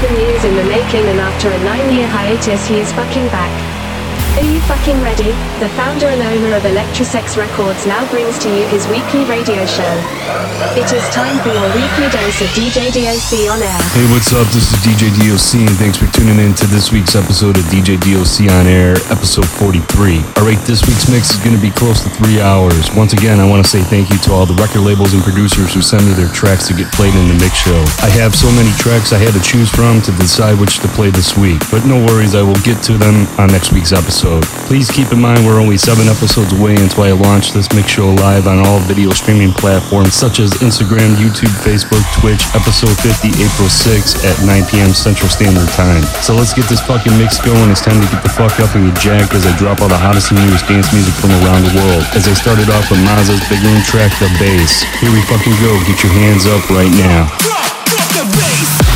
seven years in the making and after a nine-year hiatus he is fucking back. Are you fucking ready? The founder and owner of Electrosex Records now brings to you his weekly radio show. It is time for your weekly dose of DJ DOC on air. Hey, what's up? This is DJ DOC, and thanks for tuning in to this week's episode of DJ DOC on Air, episode 43. Alright, this week's mix is going to be close to three hours. Once again, I want to say thank you to all the record labels and producers who send me their tracks to get played in the mix show. I have so many tracks I had to choose from to decide which to play this week, but no worries, I will get to them on next week's episode episode. Please keep in mind we're only seven episodes away until I launch this mix show live on all video streaming platforms such as Instagram, YouTube, Facebook, Twitch, episode 50, April 6 at 9 p.m. Central Standard Time. So let's get this fucking mix going. It's time to get the fuck up and get jacked as I drop all the hottest and newest dance music from around the world. As I started off with Mazza's big room track, The Bass. Here we fucking go. Get your hands up right now. Drop, drop the bass.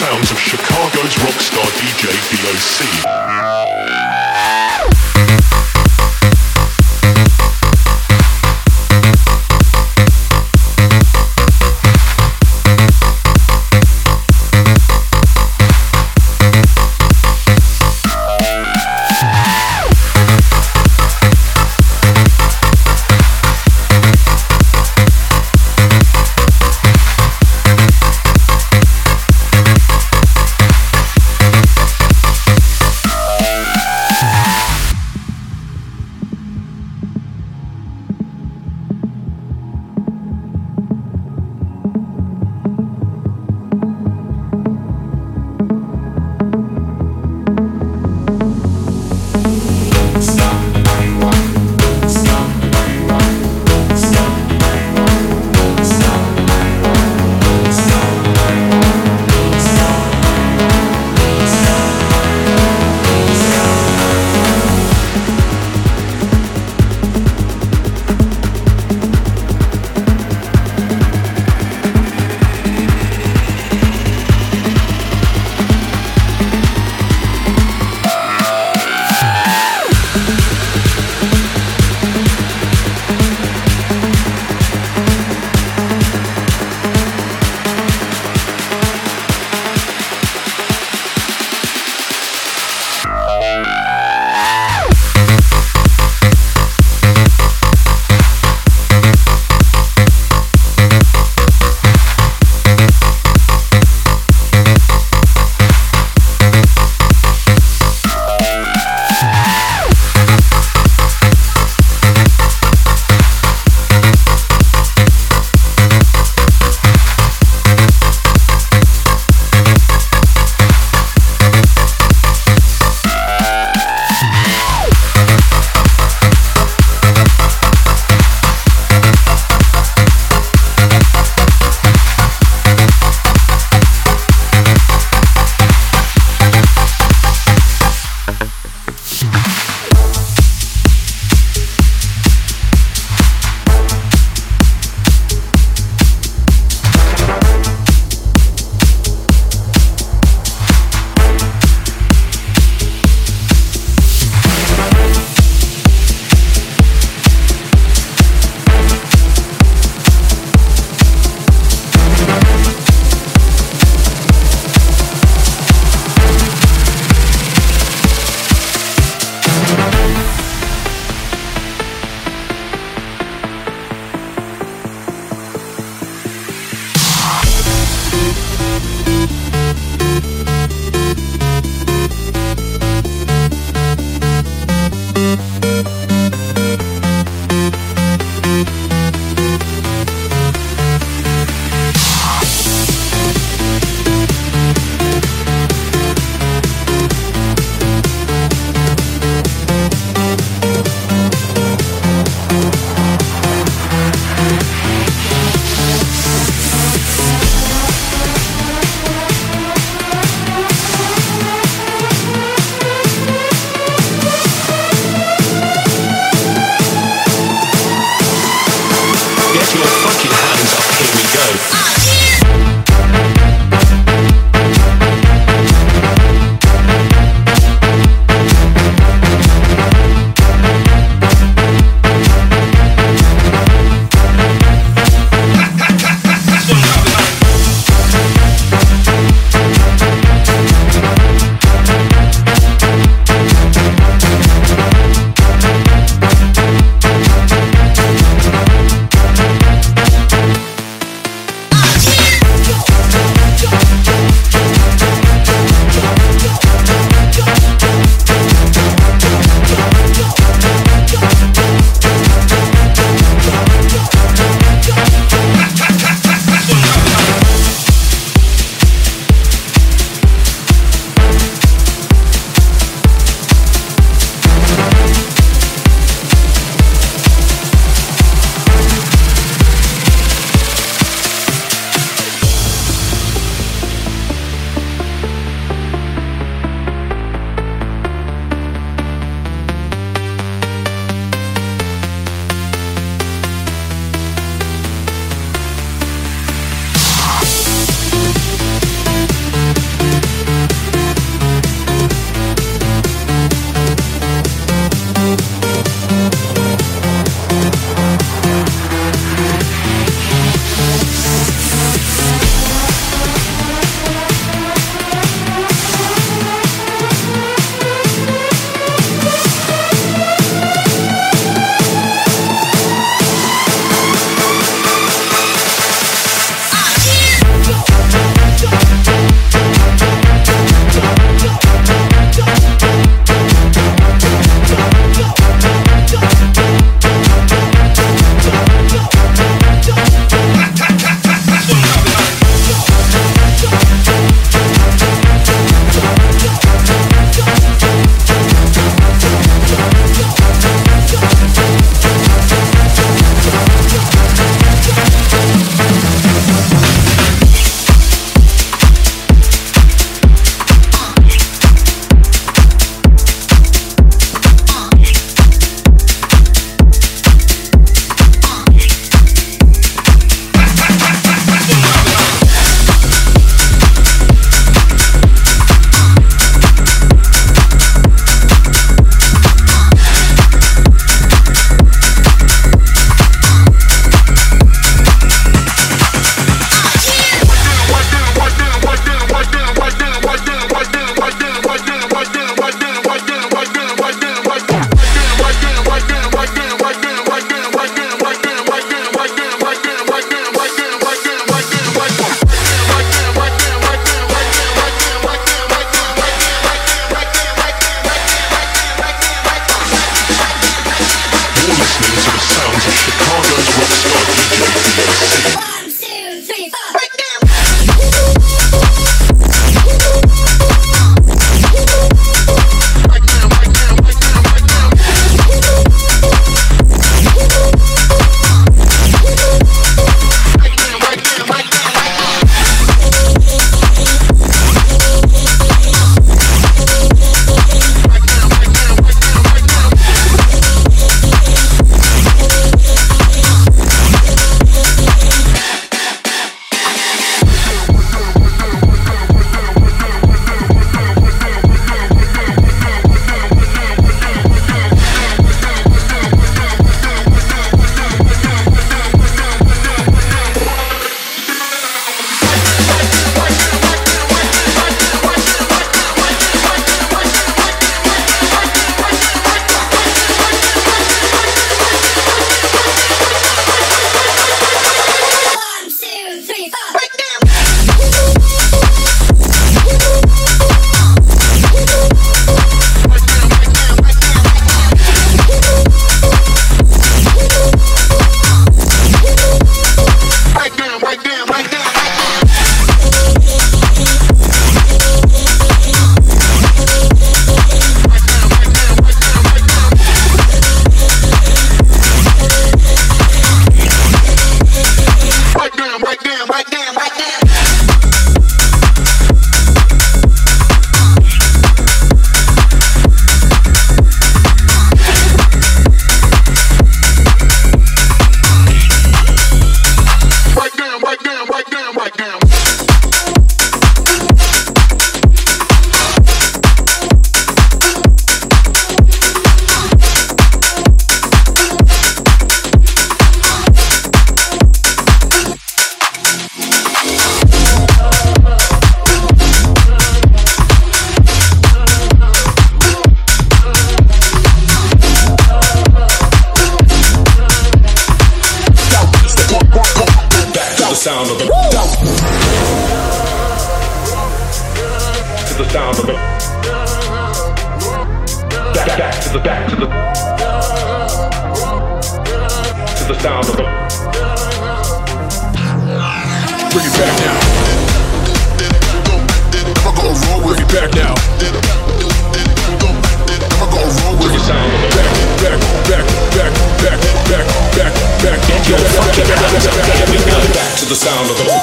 sounds of Chicago's rockstar DJ VOC.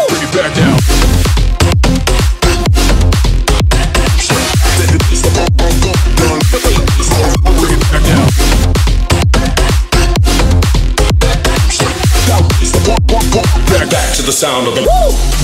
Bring it back down. Back to the sound of the. Woo!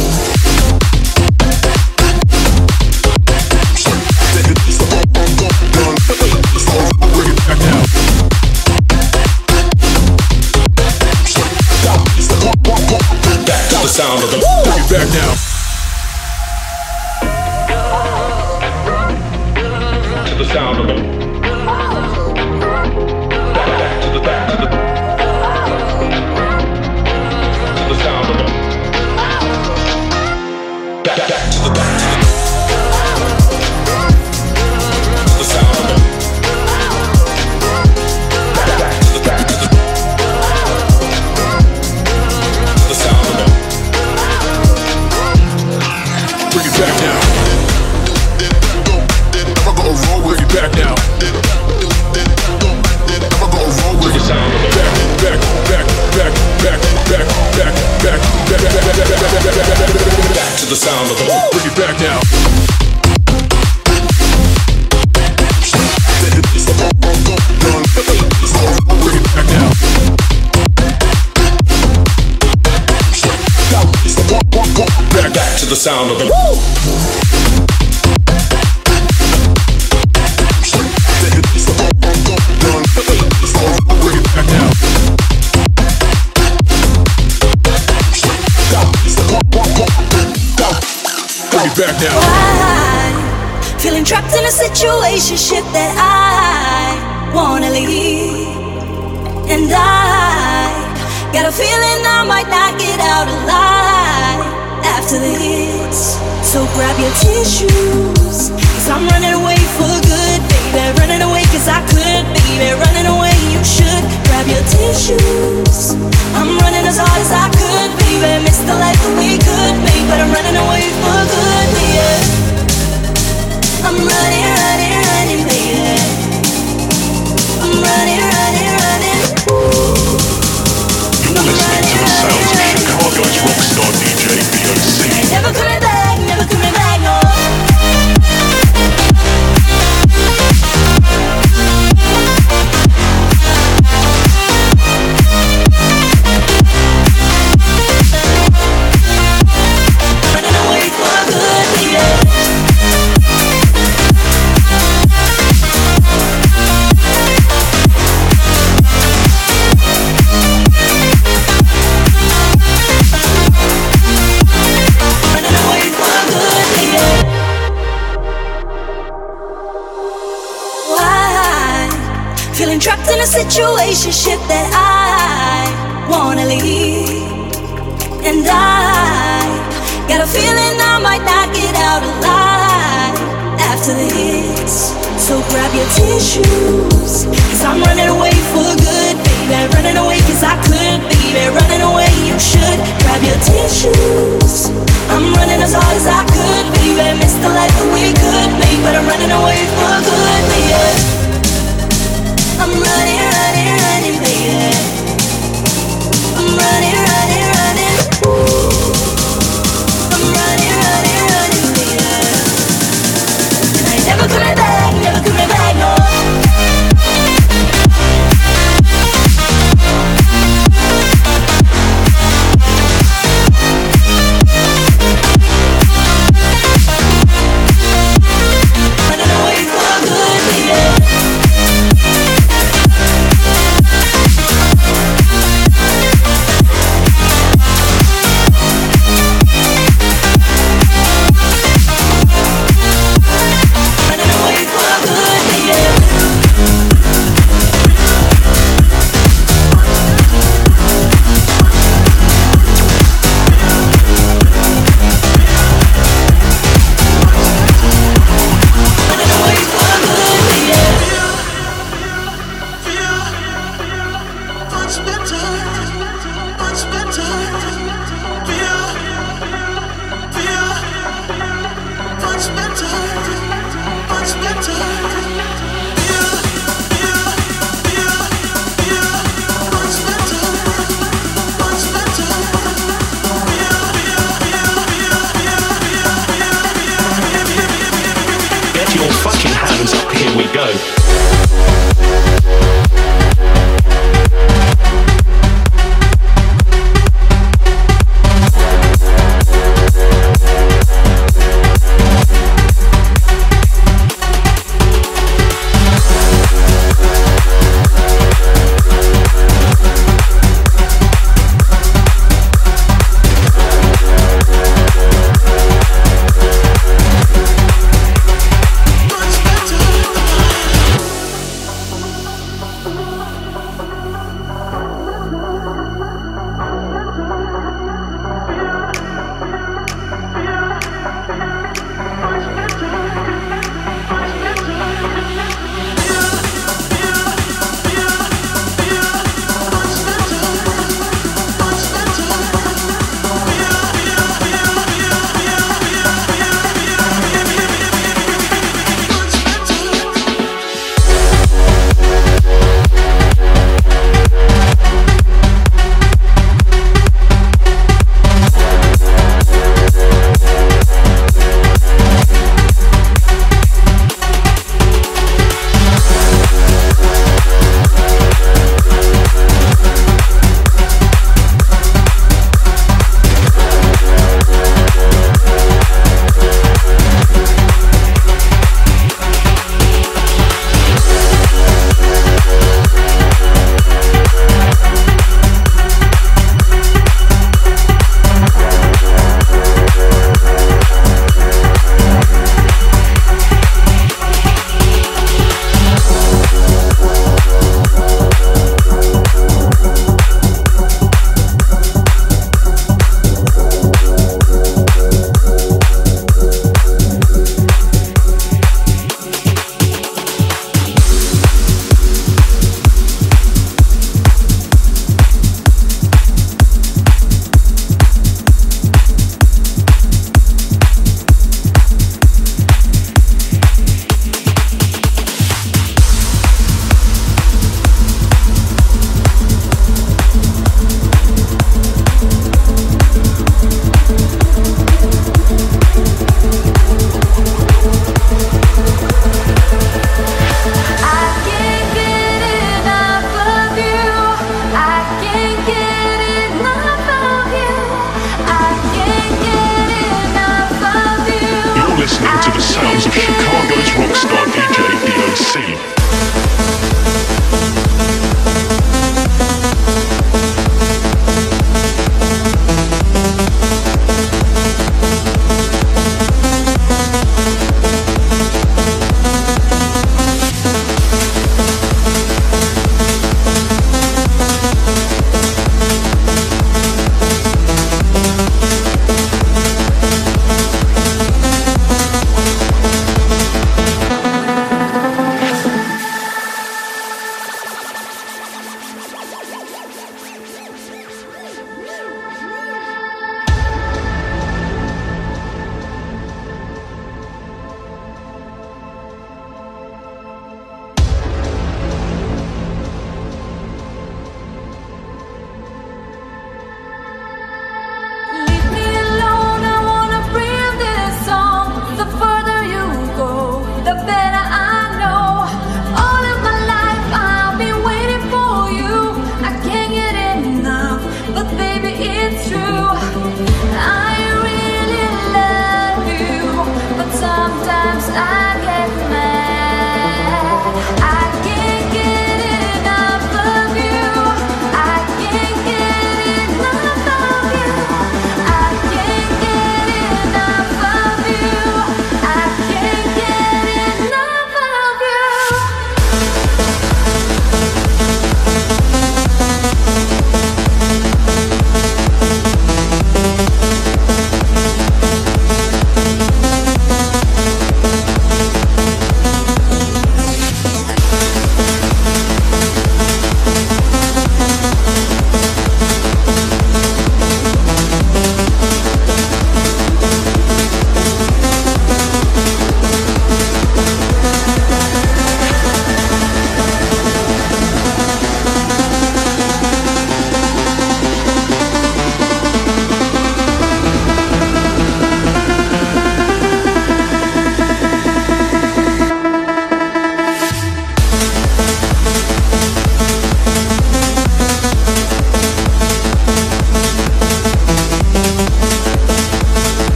We go.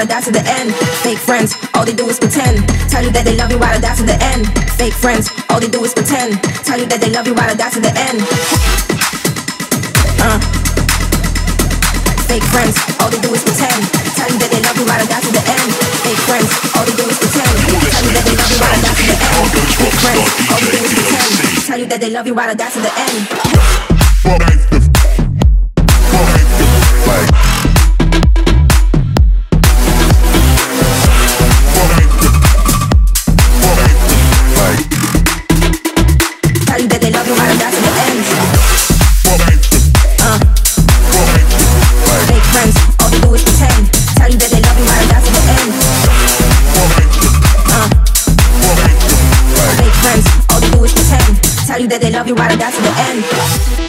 I die to the end. Fake friends, all they do is pretend. Tell you that they love you while I die to the end. Fake friends, all they do is pretend. Tell you that they love you while I die to the end. Uh. Fake friends, all they do is pretend. Tell you that they love you while I die to the end. Fake friends, all they do is pretend. Tell you that they love you while I die to the end. Fake friends, all they do is pretend. Tell you that they love you while I die to the end. do what I got the end.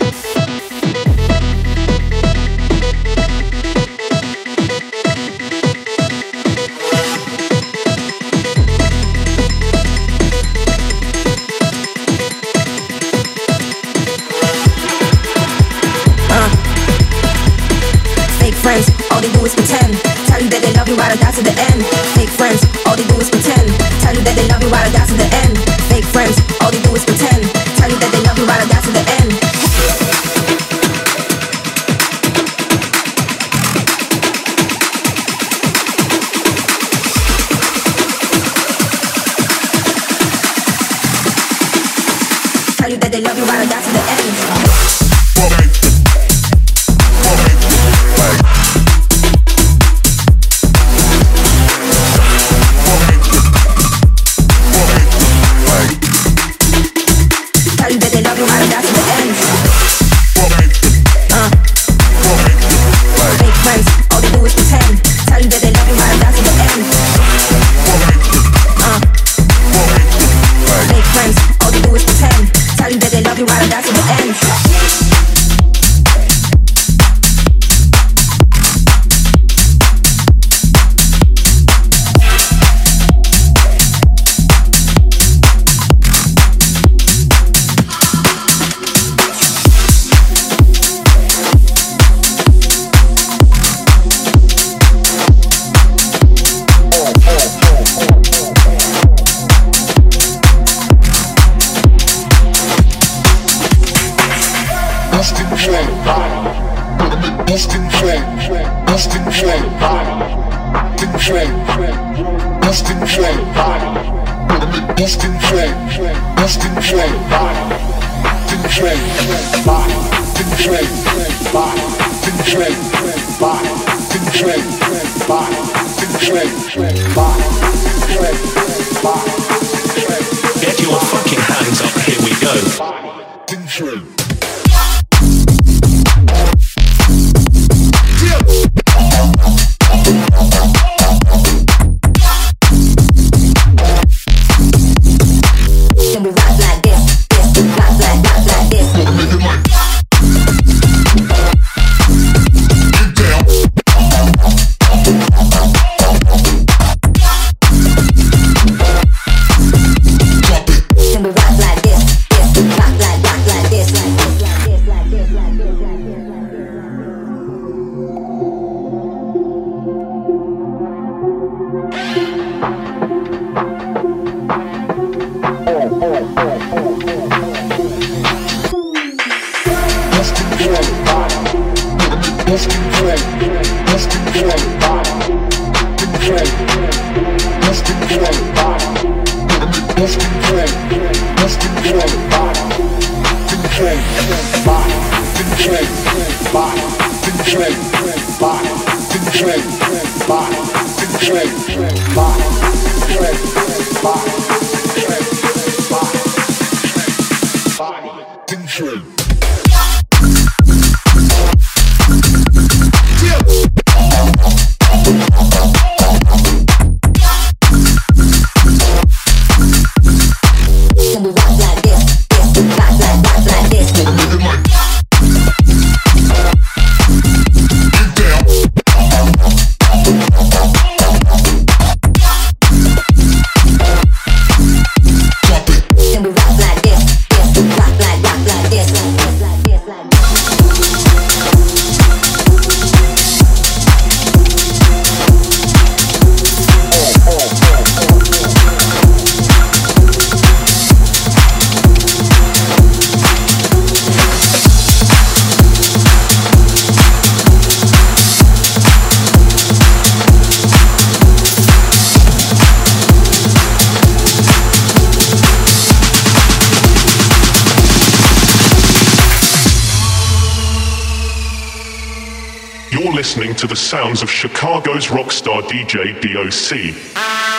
Listening to the sounds of Chicago's rockstar DJ DOC.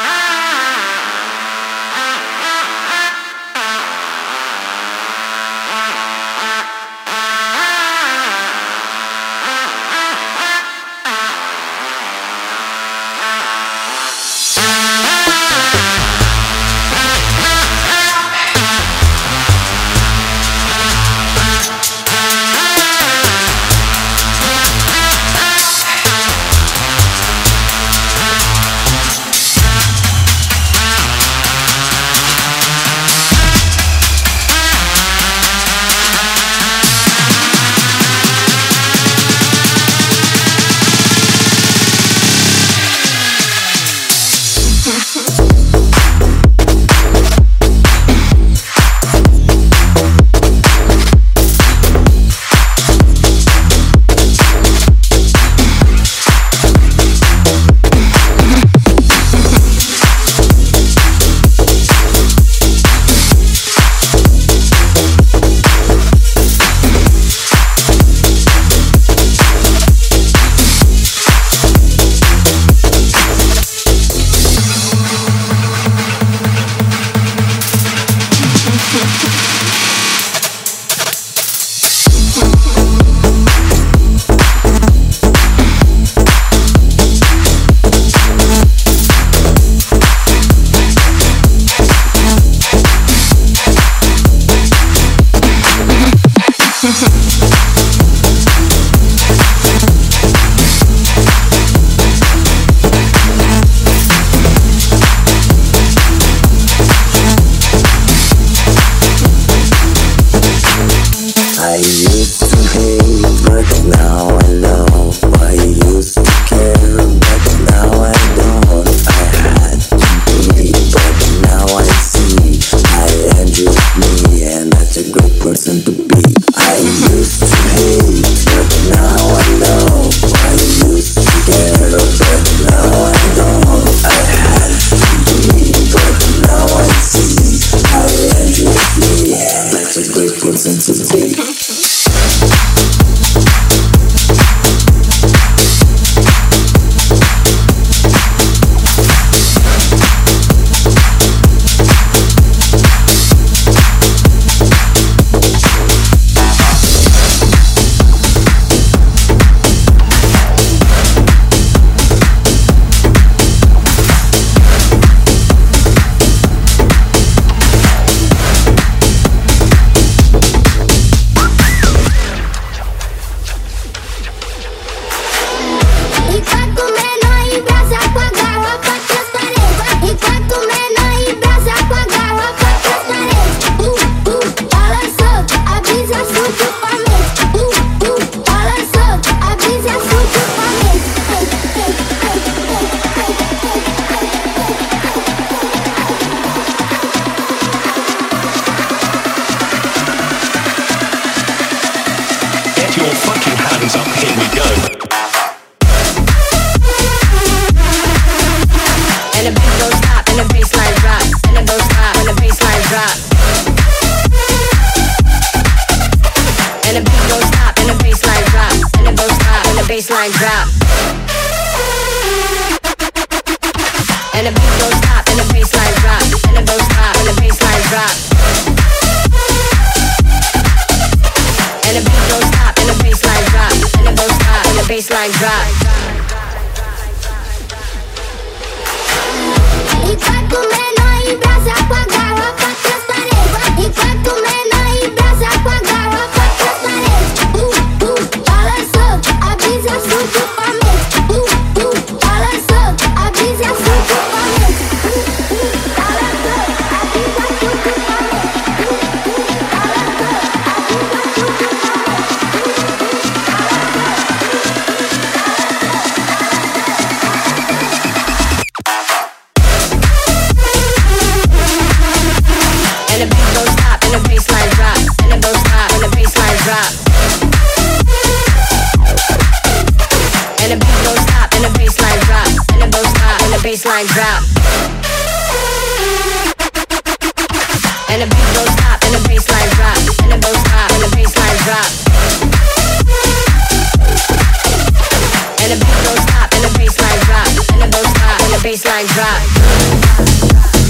and the beat don't stop, and the bassline drop, and the don't stop, and the bassline drop. And the beat don't stop, and the bassline drop, and the don't stop, and the bassline drop. And the beat don't stop, and the bassline drop, and the don't stop, and the bassline drop.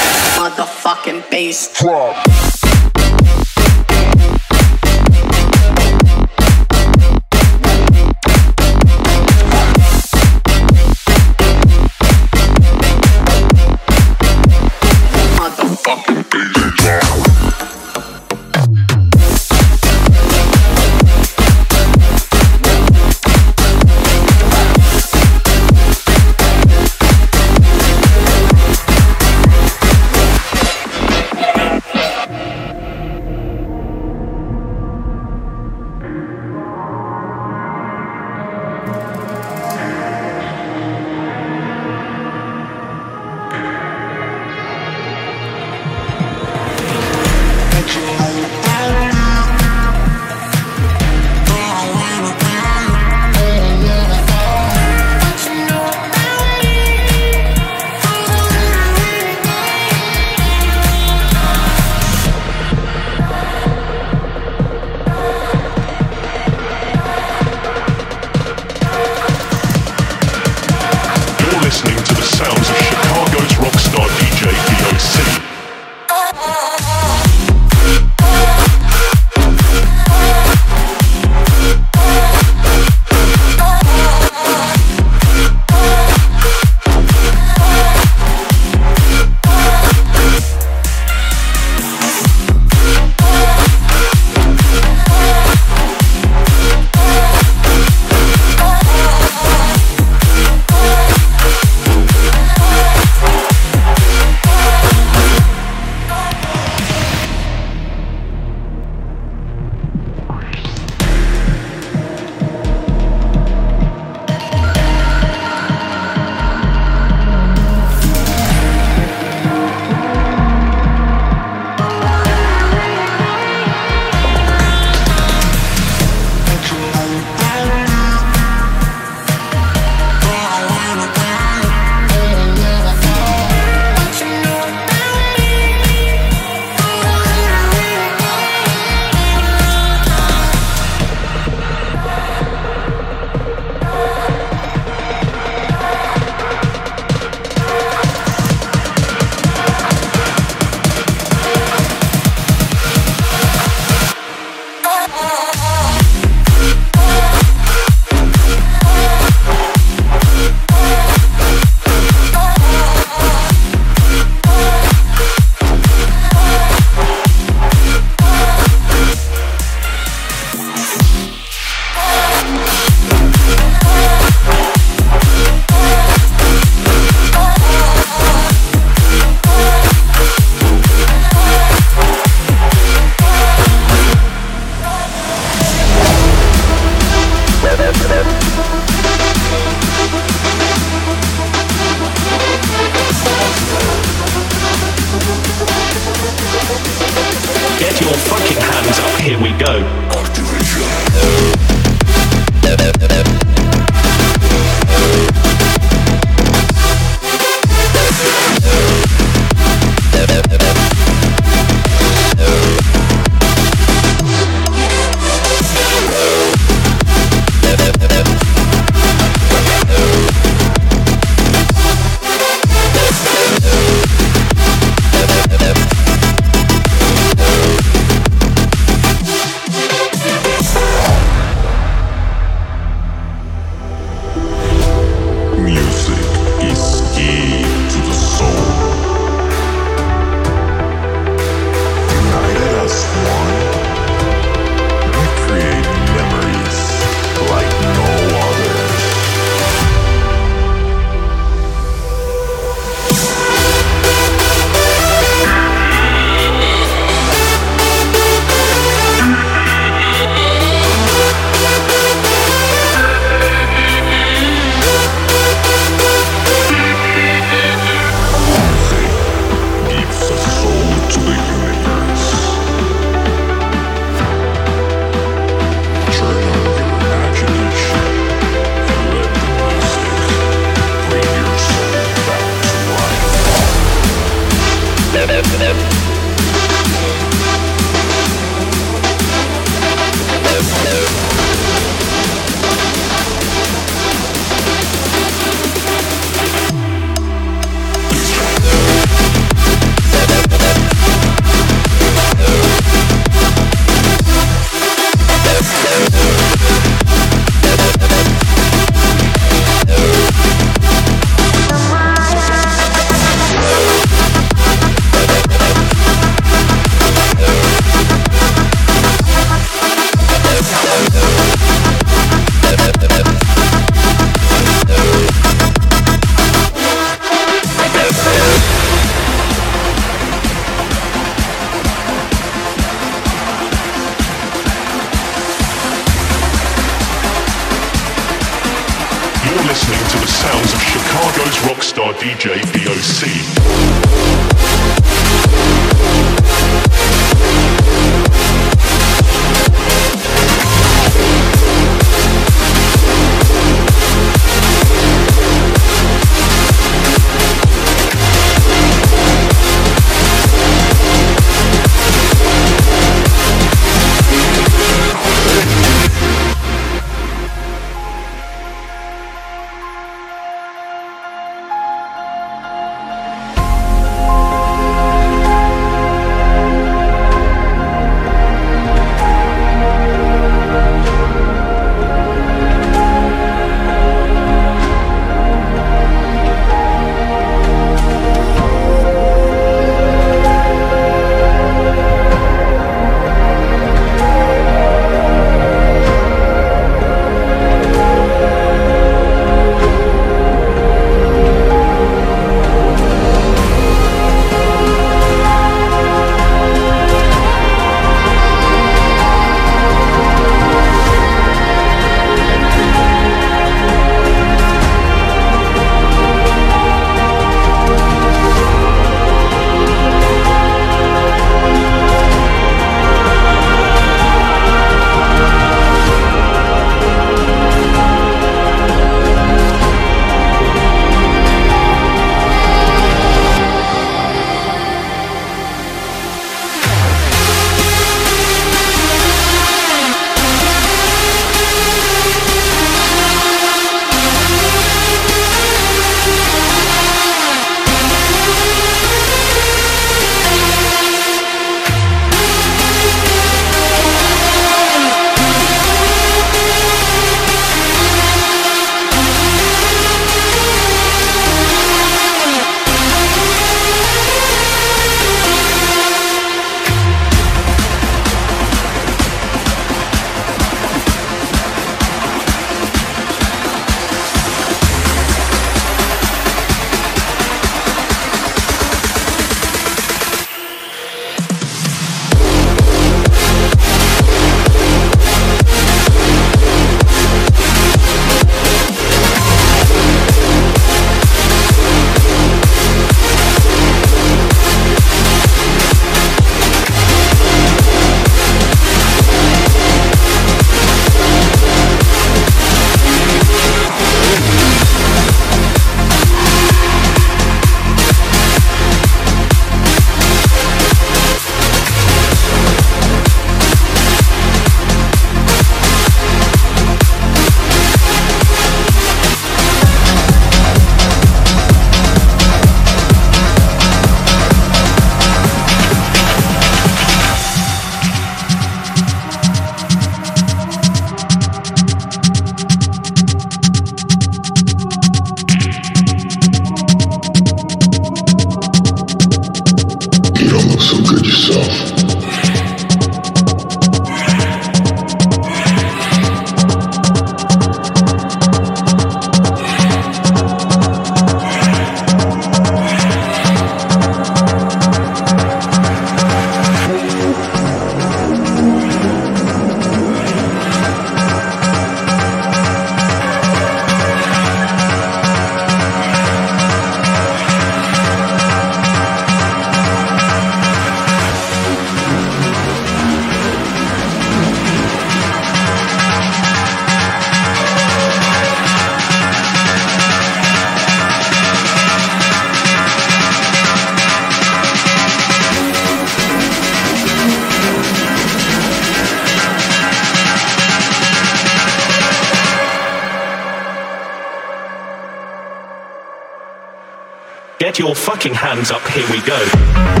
Fucking hands up, here we go.